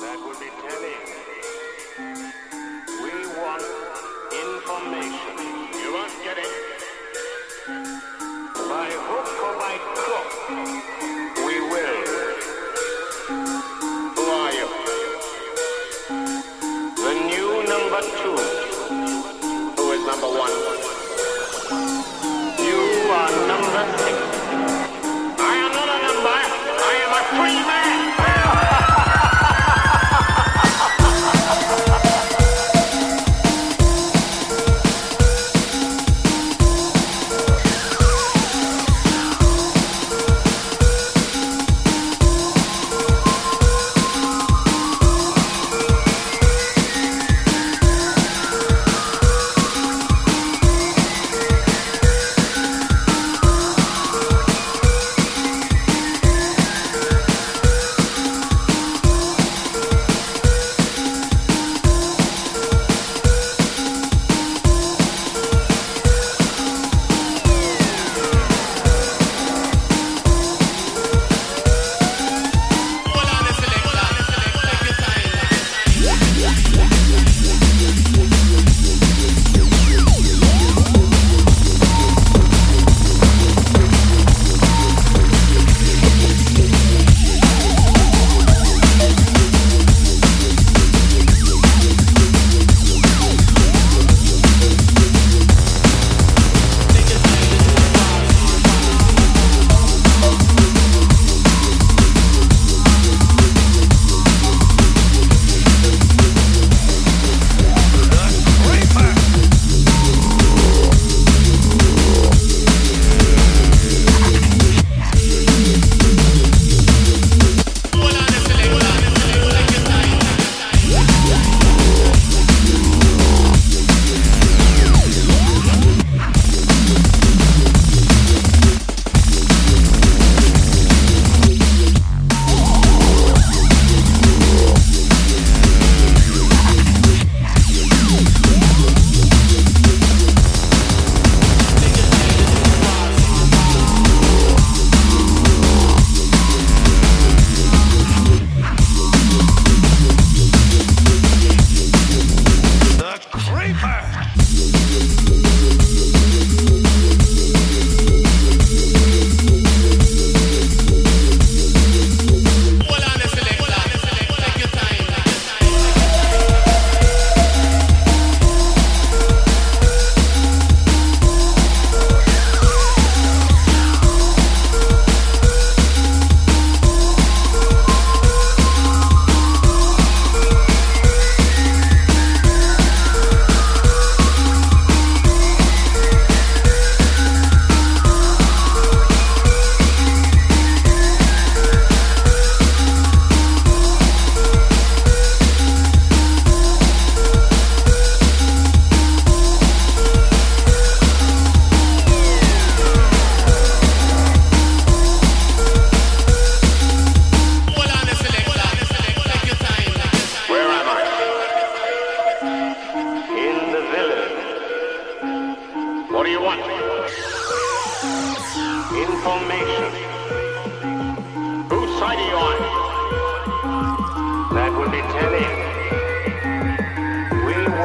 That would be telling. We want information. You won't get it.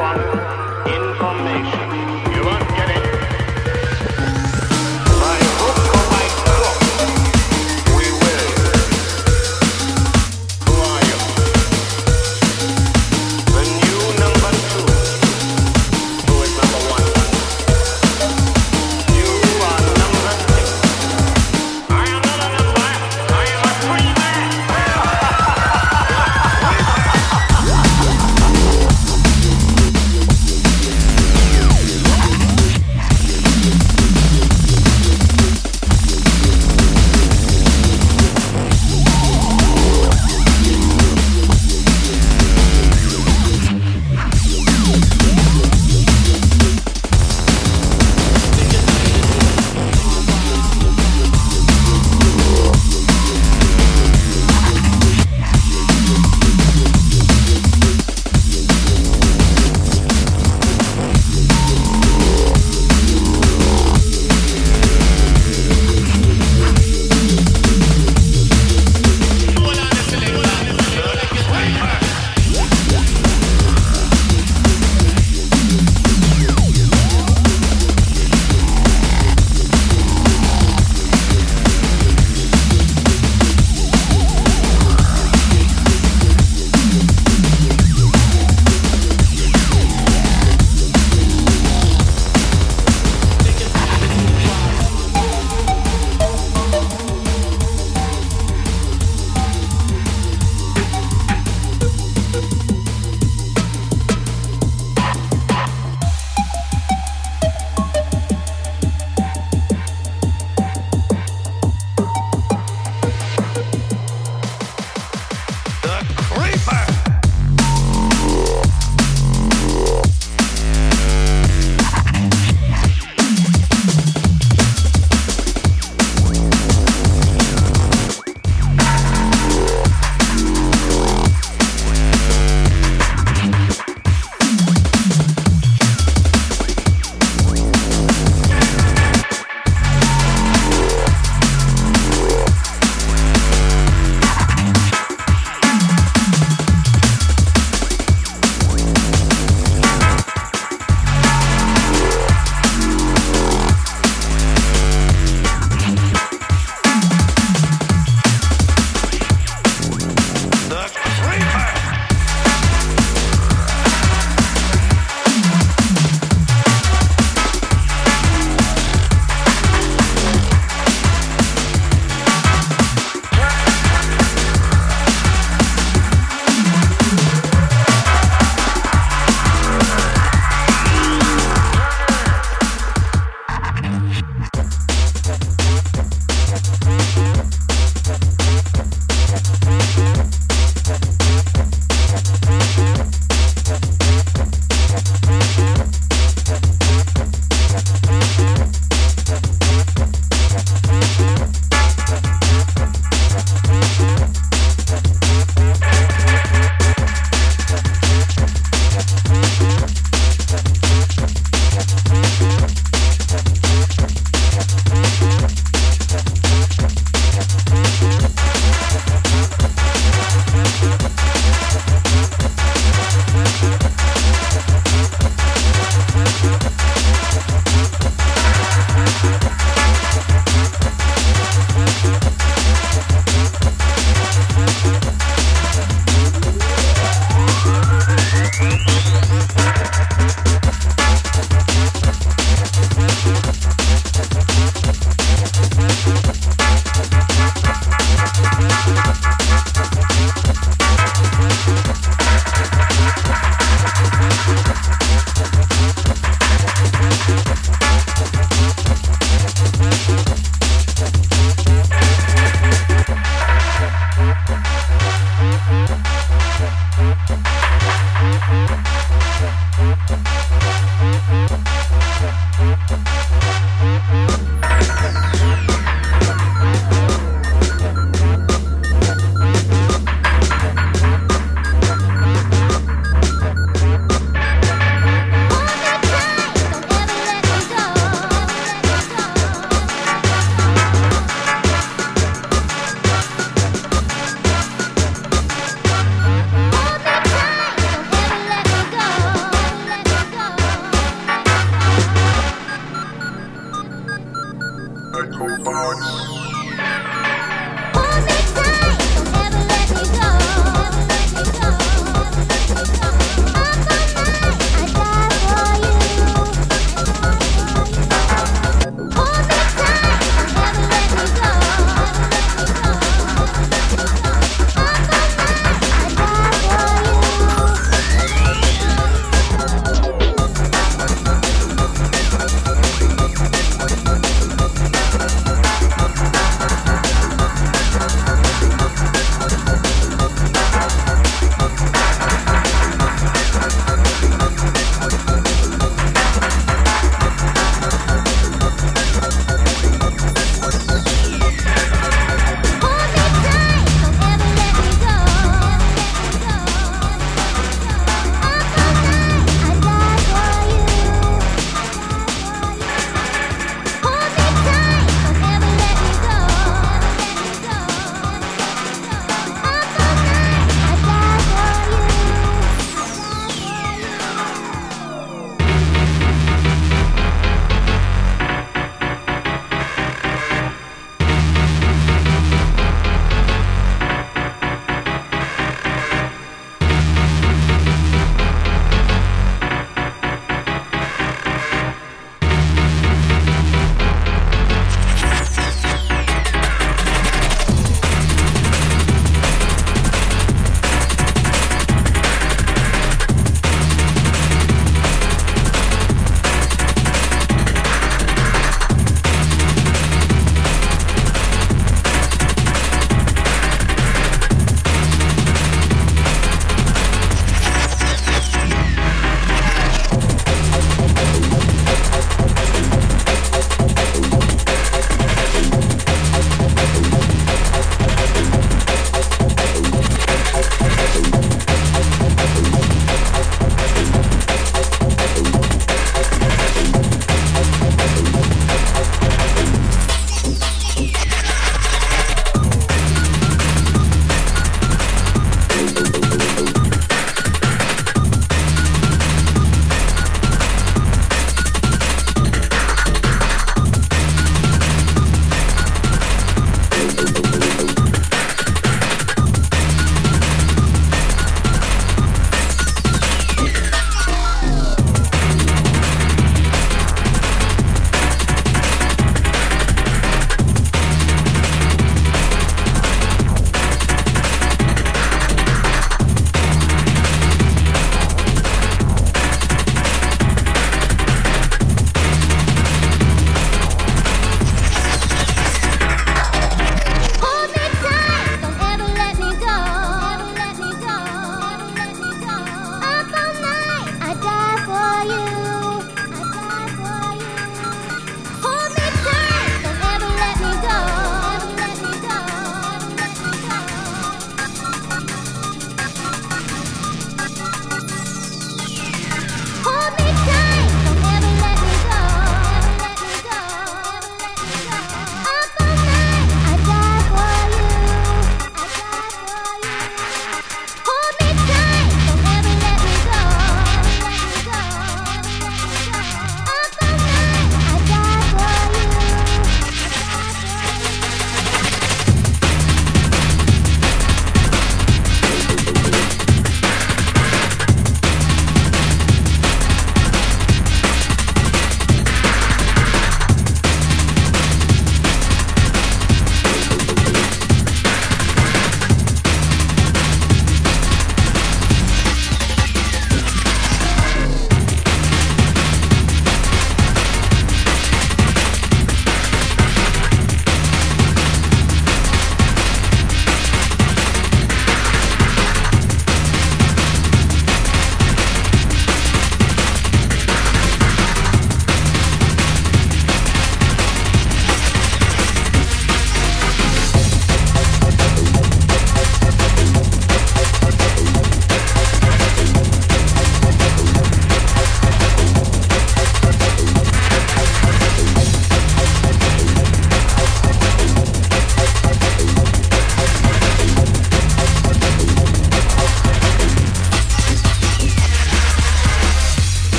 one.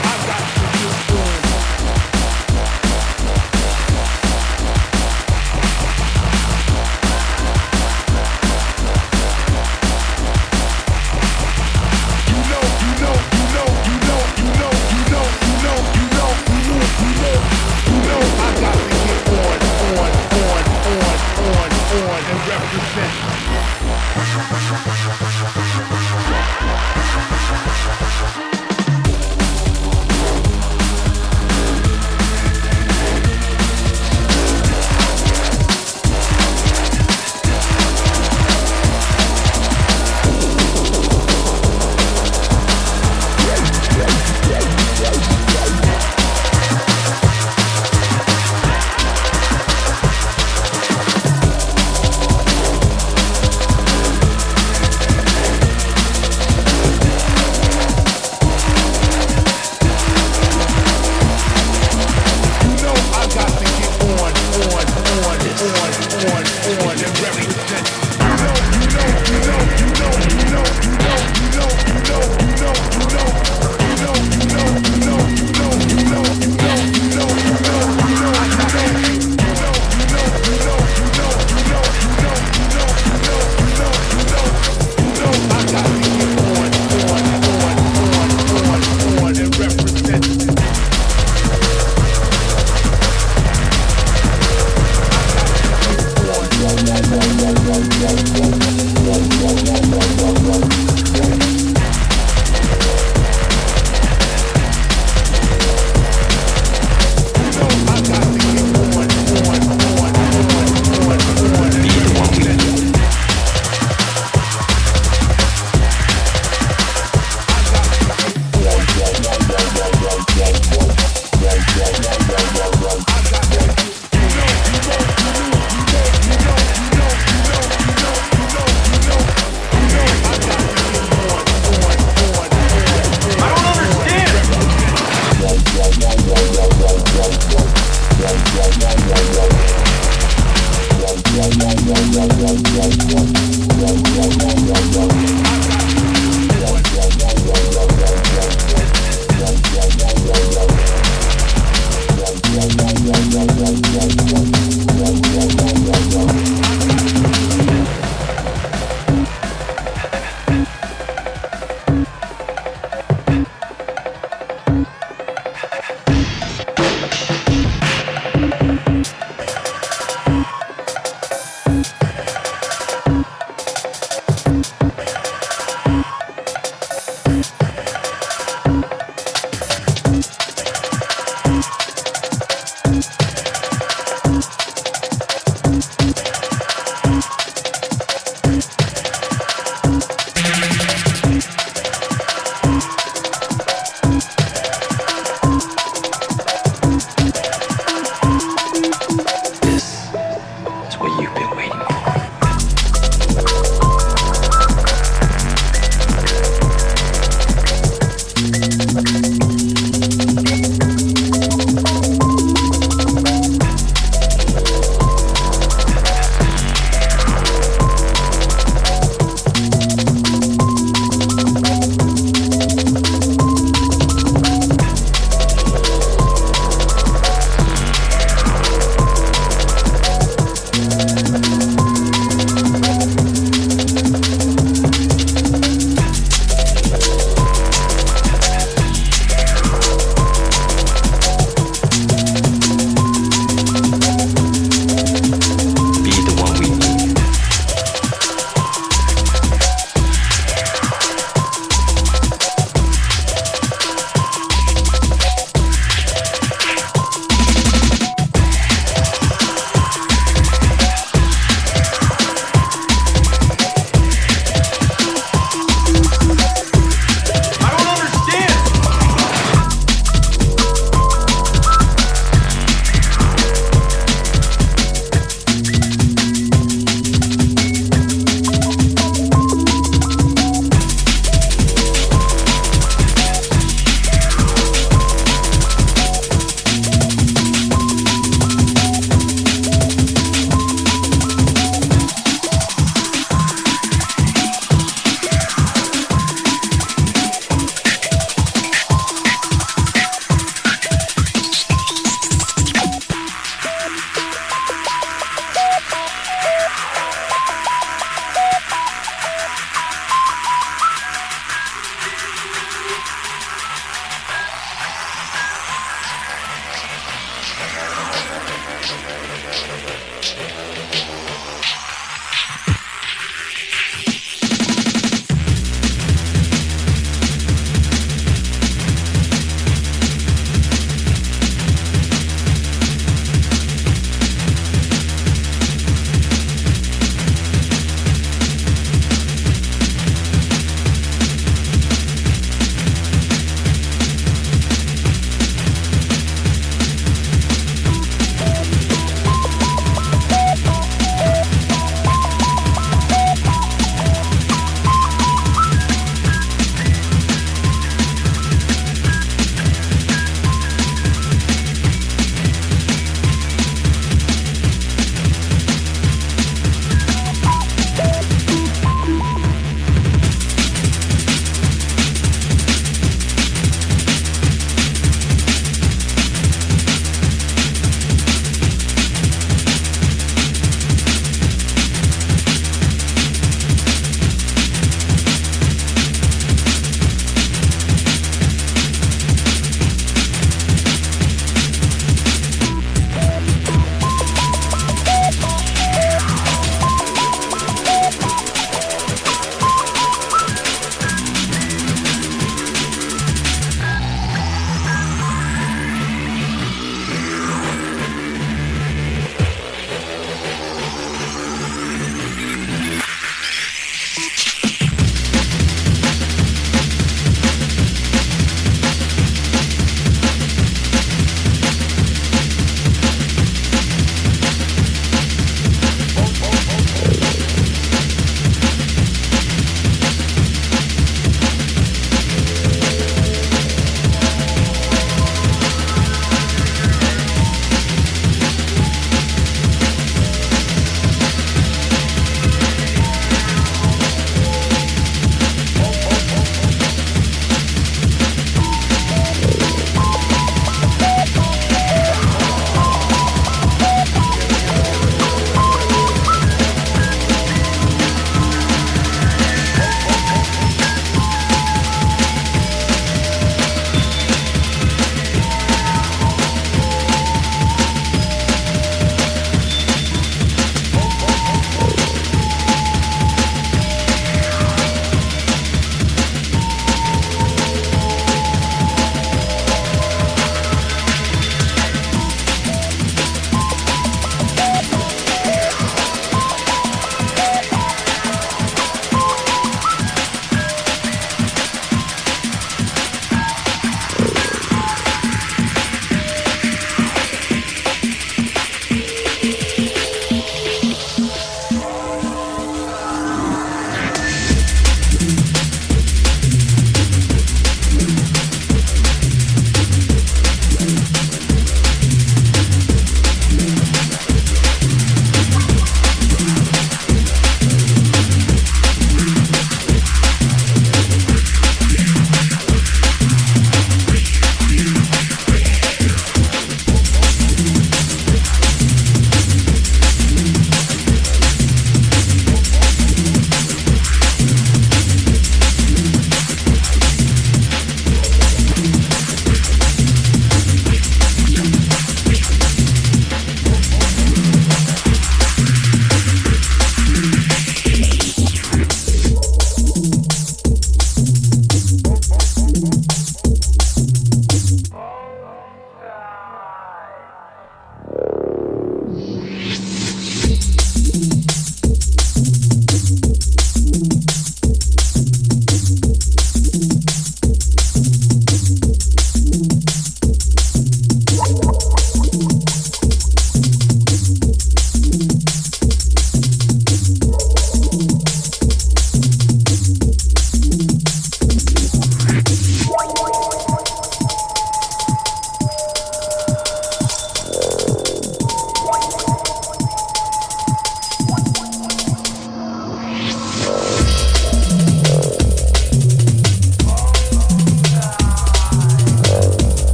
I've got to do it.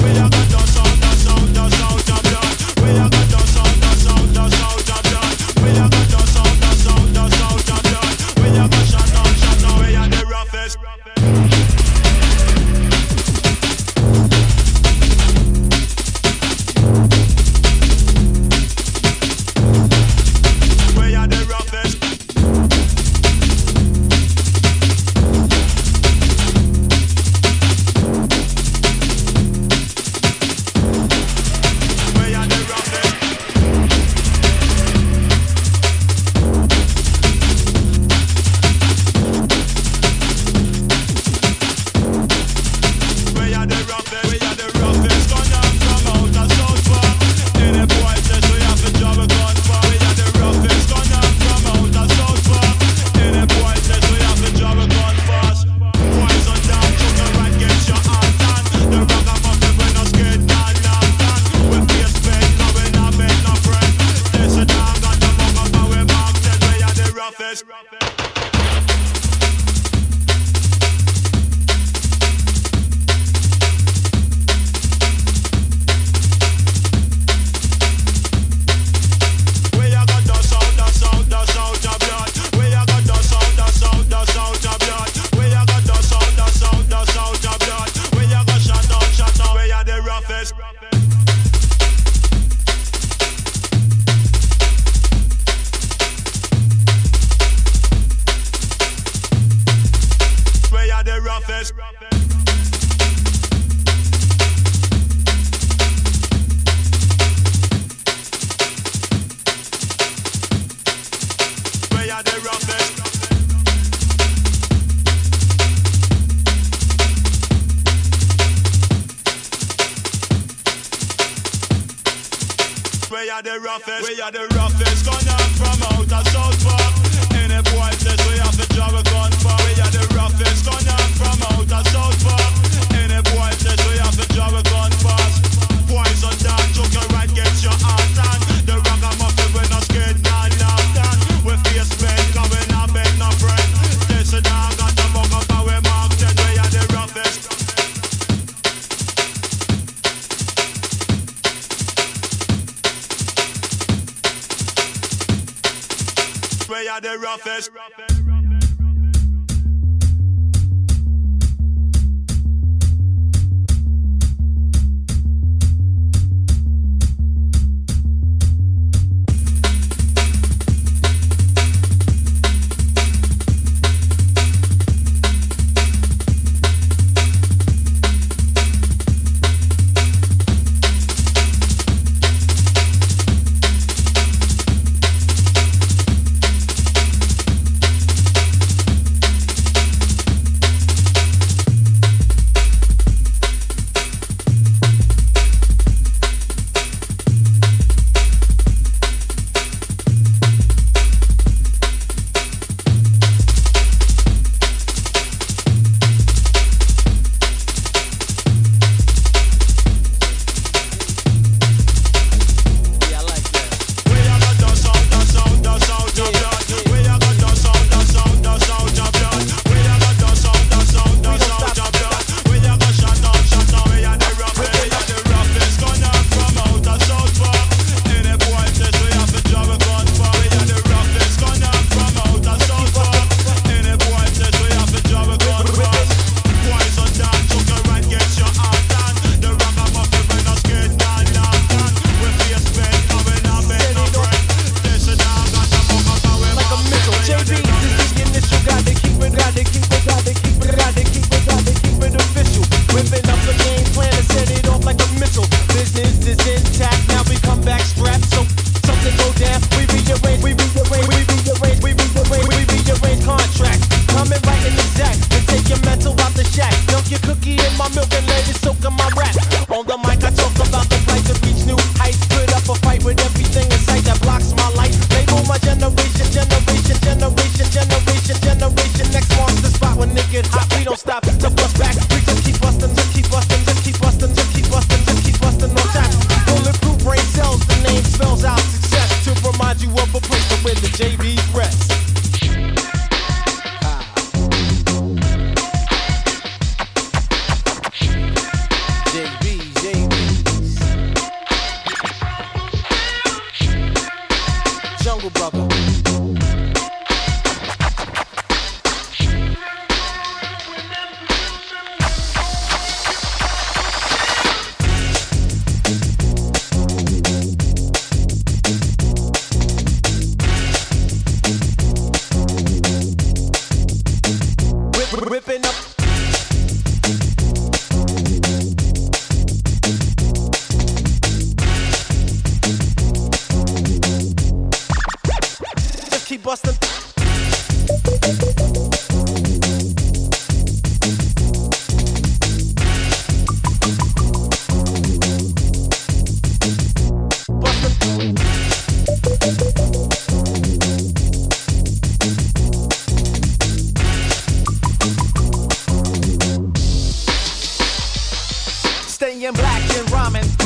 We have a are the roughest, we are the roughest. Gone out from out of South Park. Any boy says we have a job, we are the roughest. Gone out from out of South Park. the roughest.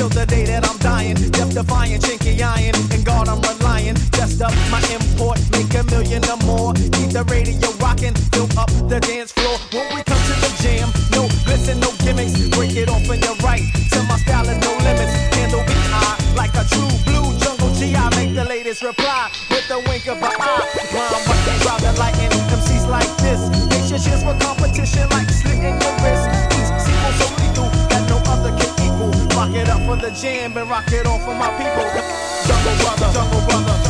Till the day that I'm dying. Death defying, chinky iron, and God I'm relying. Just up my import, make a million or more. Keep the radio rocking, fill up the dance floor. When we come to the jam, no listen, no gimmicks. Break it off and you're right. To my style and no limits. Handle me high like a true blue jungle G. I make the latest reply with the wink of an eye. Rhyme they drive the lightning. MCs like this. Makes your cheers for competition like slitting your it up for the jam and rock it on for my people. Jungle brother, jungle brother,